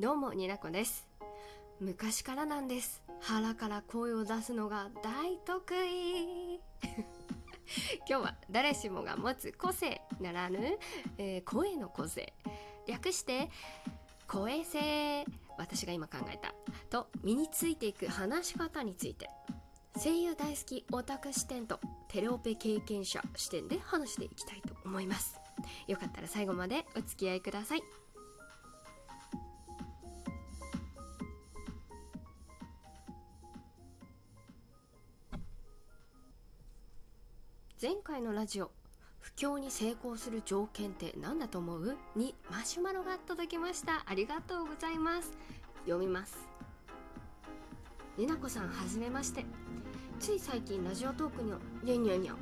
どうもになこです。昔からなんです腹から声を出すのが大得意。今日は誰しもが持つ個性ならぬ、えー、声の個性。略して声性私が今考えた。と身についていく話し方について。声優大好きオタク視点とテレオペ経験者視点で話していきたいと思います。よかったら最後までお付き合いください。前回のラジオ不況に成功する条件って何だと思う？にマシュマロが届きました。ありがとうございます。読みます。りなこさんはじめまして。つい最近ラジオトークににゃにゃにゃ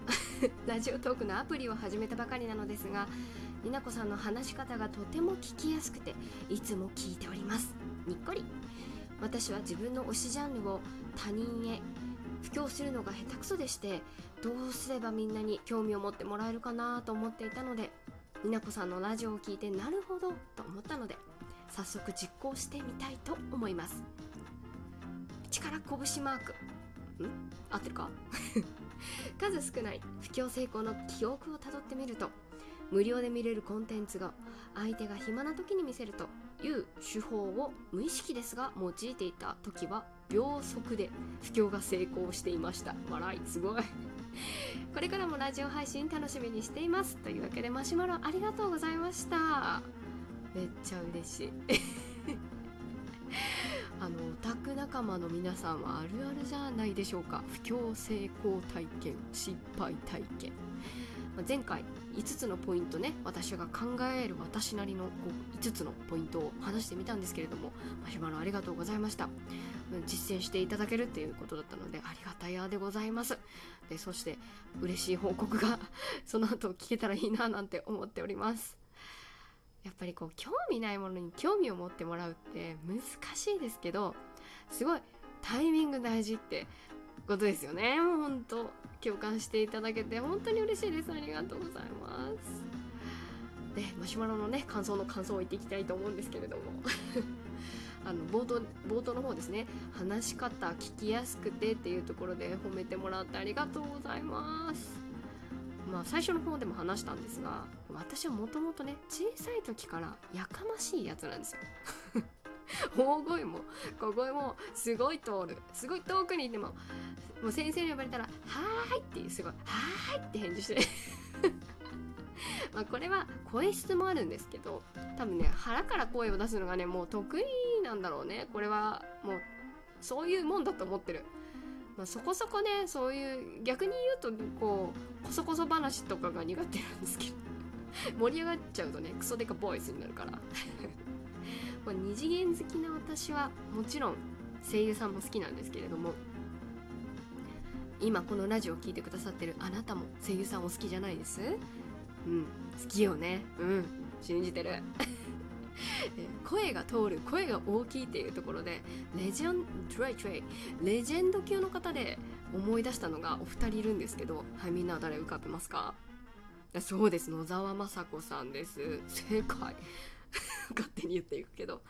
ラジオトークのアプリを始めたばかりなのですがりなこさんの話し方がとても聞きやすくていつも聞いております。にっこり。私は自分の推しジャンルを他人へ布教するのが下手くそでしてどうすればみんなに興味を持ってもらえるかなと思っていたのでになこさんのラジオを聞いてなるほどと思ったので早速実行してみたいと思います。力拳マーク。ん？合ってるか？数少ない。布教成功の記憶をたどってみると無料で見れるコンテンツが相手が暇な時に見せるという手法を無意識ですが用いていた時は秒速で布教が成功していました。笑いすごい。これからもラジオ配信楽しみにしています。というわけでマシュマロありがとうございました。めっちゃ嬉しい。のオタク仲間の皆さんはあるあるじゃないでしょうか。不況成功体験失敗体験。前回5つのポイントね私が考える私なりの5つのポイントを話してみたんですけれどもマシュマロありがとうございました。実践していただけるっていうことだったのでありがたやでございます。でそして嬉しい報告がその後聞けたらいいななんて思っております。やっぱりこう興味ないものに興味を持ってもらうって難しいですけどすごいタイミング大事ってことですよね。もうほんと共感していただけて本当に嬉しいです。ありがとうございます。でマシュマロのね感想の感想を言っていきたいと思うんですけれども。あの冒頭冒頭の方ですね。話し方聞きやすくてっていうところで褒めてもらってありがとうございます。まあ最初の方でも話したんですが私はもともとね小さい時からやかましいやつなんですよ。大声も小声もすごい通る。すごい遠くにいてももう先生に呼ばれたら「はーい」っていうすごい「はーい」って返事して。まこれは声質もあるんですけど多分ね腹から声を出すのがねもう得意なんだろうね。これはもうそういうもんだと思ってる、まあ、そこそこねそういう逆に言うとこうこそこそ話とかが苦手なんですけど 盛り上がっちゃうとねクソデカボイスになるから。まあ二次元好きな私はもちろん声優さんも好きなんですけれども今このラジオを聴いてくださってるあなたも声優さんお好きじゃないです？うん好きよね。うん信じてる。声が通る声が大きいっていうところでレジェントレイトレイレジェンド級の方で思い出したのがお二人いるんですけどはいみんな誰浮かべますか？そうです野沢雅子さんです。正解。勝手に言っていくけど。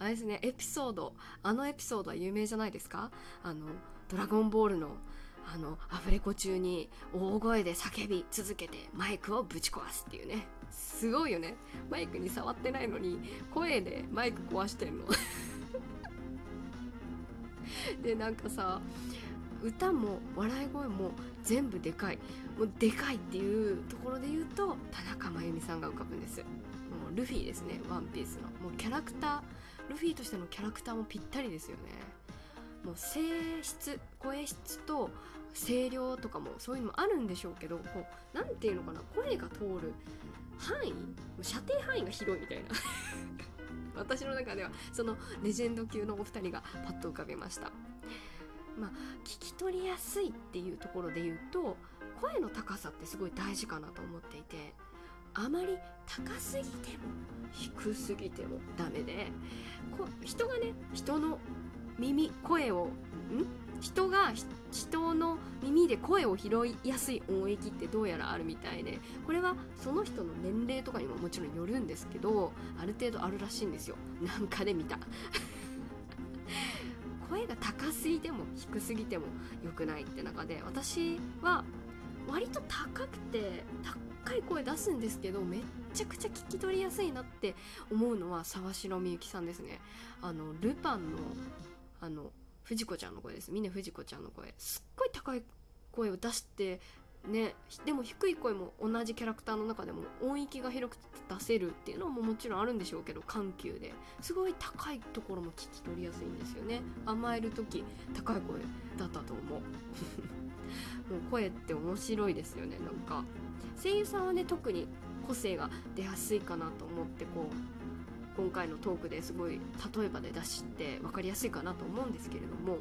あれですねエピソード。あのエピソードは有名じゃないですか？あのドラゴンボールのあのアフレコ中に大声で叫び続けてマイクをぶち壊すっていうね。すごいよね。マイクに触ってないのに声でマイク壊してんの。でなんかさ歌も笑い声も全部でかい。もうでかいっていうところで言うと田中真由美さんが浮かぶんです。もうルフィですねワンピースの。もうキャラクタールフィとしてのキャラクターもぴったりですよね。もう声質声質と声量とかもそういうのもあるんでしょうけどこう何ていうのかな声が通る範囲射程範囲が広いみたいな。私の中ではそのレジェンド級のお二人がパッと浮かびました。まあ聞き取りやすいっていうところで言うと声の高さってすごい大事かなと思っていてあまり高すぎても低すぎてもダメでこ人がね人の耳声をん？人が人の耳で声を拾いやすい音域ってどうやらあるみたいでこれはその人の年齢とかにももちろんよるんですけどある程度あるらしいんですよ。なんかで見た。声が高すぎても低すぎても良くないって中で私は割と高くて高い声出すんですけどめっちゃくちゃ聞き取りやすいなって思うのは沢城みゆきさんですね。あのルパンのあの藤子ちゃんの声です。峰藤子ちゃんの声。すっごい高い声を出してねでも低い声も同じキャラクターの中でも音域が広く出せるっていうのももちろんあるんでしょうけど緩急で。すごい高いところも聞き取りやすいんですよね。甘える時高い声だったと思う。もう声って面白いですよねなんか。声優さんはね特に個性が出やすいかなと思ってこう今回のトークですごい例えばで出して分かりやすいかなと思うんですけれども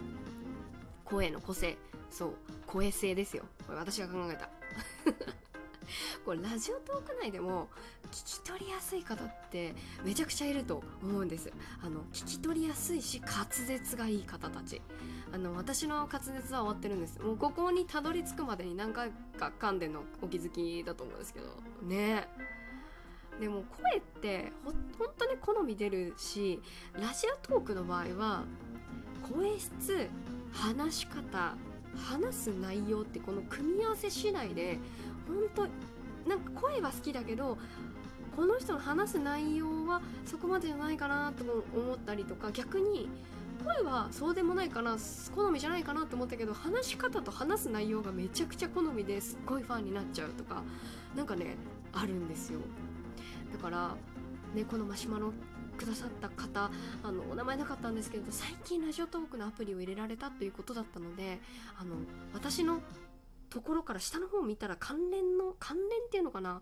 声の個性。そう声性ですよ。これ私が考えた。これラジオトーク内でも聞き取りやすい方ってめちゃくちゃいると思うんです。あの聞き取りやすいし滑舌がいい方たち。あの私の滑舌は終わってるんです。もうここにたどり着くまでに何回か噛んでのお気づきだと思うんですけど。ね。でも声ってほ本当に好み出るしラジオトークの場合は声質話し方話す内容ってこの組み合わせ次第で本当なんか声は好きだけどこの人の話す内容はそこまでじゃないかなと思ったりとか逆に声はそうでもないかな好みじゃないかなと思ったけど話し方と話す内容がめちゃくちゃ好みですっごいファンになっちゃうとかなんかねあるんですよ。からねこのマシュマロくださった方あのお名前なかったんですけど最近ラジオトークのアプリを入れられたということだったのであの私のところから下の方を見たら関連の関連っていうのかな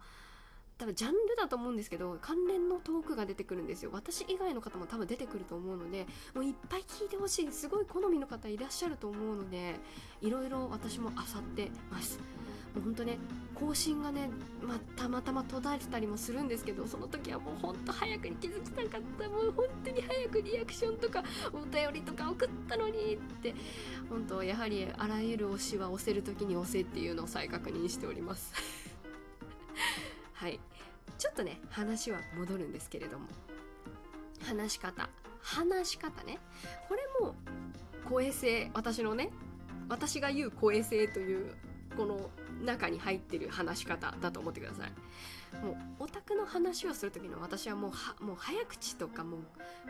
多分ジャンルだと思うんですけど関連のトークが出てくるんですよ。私以外の方も多分出てくると思うのでもういっぱい聞いてほしいすごい好みの方いらっしゃると思うのでいろいろ私も漁ってます。もうほんとね更新がね、まあ、たまたま途絶えてたりもするんですけどその時はもうほんと早くに気づきたかった。もう本当に早くリアクションとかお便りとか送ったのにって。本当やはりあらゆる推しは押せる時に押せっていうのを再確認しております。はい。ちょっとね話は戻るんですけれども。話し方。話し方ね。これも声性私のね私が言う声性というこの中に入ってる話し方だと思ってください。もうオタクの話をする時の私はもうはもう早口とかもう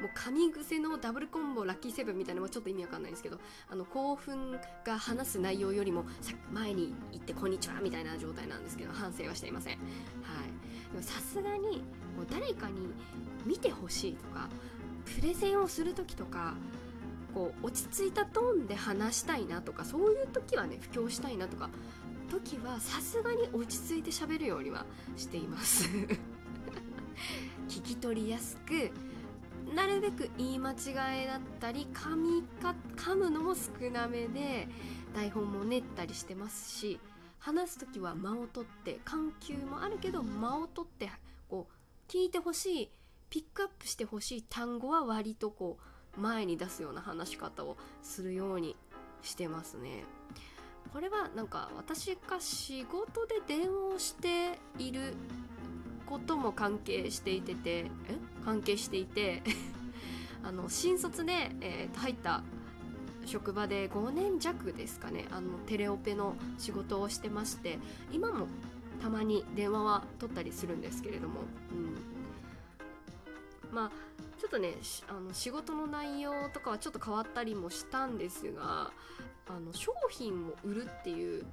もう噛み癖のダブルコンボラッキーセブンみたいなのもちょっと意味わかんないんですけどあの興奮が話す内容よりもさ前に行ってこんにちはみたいな状態なんですけど反省はしていません。はい。でもさすがにもう誰かに見てほしいとかプレゼンをする時とかこう落ち着いたトーンで話したいなとかそういう時はね布教したいなとか時はさすがに落ち着いて喋るようにはしています 聞き取りやすくなるべく言い間違いだったり噛みか噛むのも少なめで台本も練ったりしてますし話す時は間を取って緩急もあるけど間を取ってこう聞いてほしいピックアップしてほしい単語は割とこう前に出すような話し方をするようにしてますね。これはなんか私が仕事で電話をしていることも関係していててえ？関係していて あの新卒で、えー、入った職場で5年弱ですかね。あのテレオペの仕事をしてまして今もたまに電話は取ったりするんですけれども、うん、まあちょっとねあの仕事の内容とかはちょっと変わったりもしたんですがあの商品を売るっていう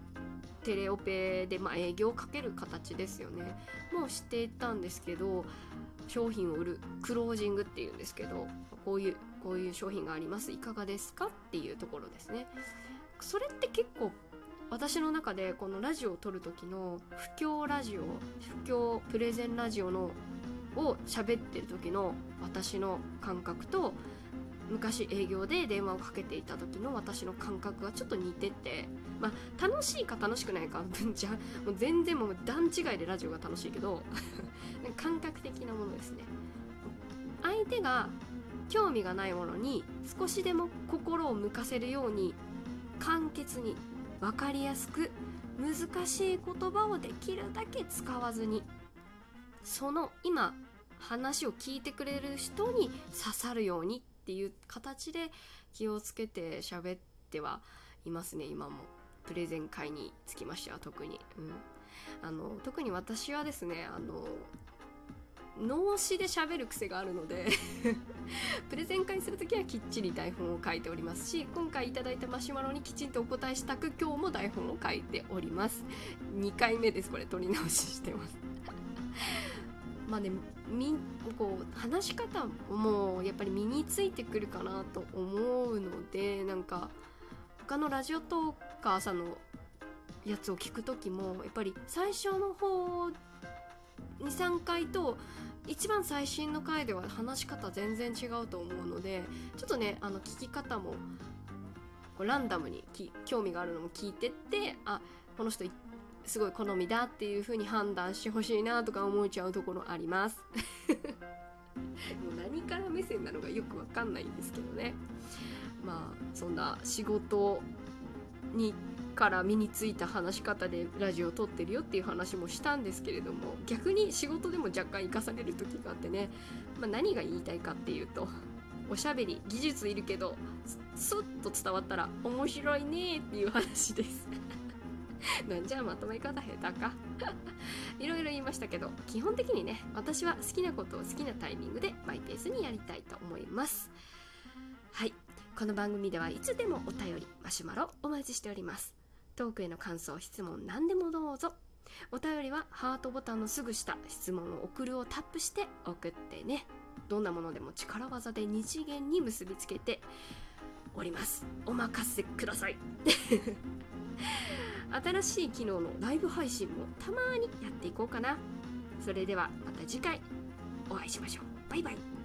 テレオペで、まあ、営業をかける形ですよね。もうしていたんですけど商品を売るクロージングっていうんですけどこういうこういう商品がありますいかがですかっていうところですね。それって結構私の中でこのラジオを撮る時の不況ラジオ不況プレゼンラジオのを喋ってる時の私の感覚と昔営業で電話をかけていた時の私の感覚がちょっと似ててまあ楽しいか楽しくないかじゃ もう全然もう段違いでラジオが楽しいけど 感覚的なものですね。相手が興味がないものに少しでも心を向かせるように簡潔に分かりやすく難しい言葉をできるだけ使わずにその今話を聞いてくれる人に刺さるようにっていう形で気をつけて喋ってはいますね。今も。プレゼン会につきましては特に、うん、あの特に私はですねあの脳死で喋る癖があるので プレゼン会する時はきっちり台本を書いておりますし今回いただいたマシュマロにきちんとお答えしたく今日も台本を書いております。2回目ですこれ。取り直ししてますまあねみこう話し方もやっぱり身についてくるかなと思うのでなんか他のラジオトーカーさんのやつを聞く時もやっぱり最初の方23回と一番最新の回では話し方全然違うと思うのでちょっとねあの聞き方もランダムに興味があるのも聞いてってあこの人すごい好みだっていう風に判断してほしいなとか思っちゃうところあります。もう何から目線なのかよくわかんないんですけどね。まあそんな仕事にから身についた話し方でラジオを撮ってるよっていう話もしたんですけれども逆に仕事でも若干生かされる時があってね、まあ、何が言いたいかっていうとおしゃべり技術いるけどスッと伝わったら面白いねっていう話です。なんじゃまとめ方下手か。いろいろ言いましたけど基本的にね私は好きなことを好きなタイミングでマイペースにやりたいと思います。はい。この番組ではいつでもお便りマシュマロお待ちしております。トークへの感想質問何でもどうぞ。お便りはハートボタンのすぐ下質問を送るをタップして送ってね。どんなものでも力技で二次元に結びつけております。お任せください。新しい機能のライブ配信もたまにやっていこうかな。それではまた次回お会いしましょう。バイバイ。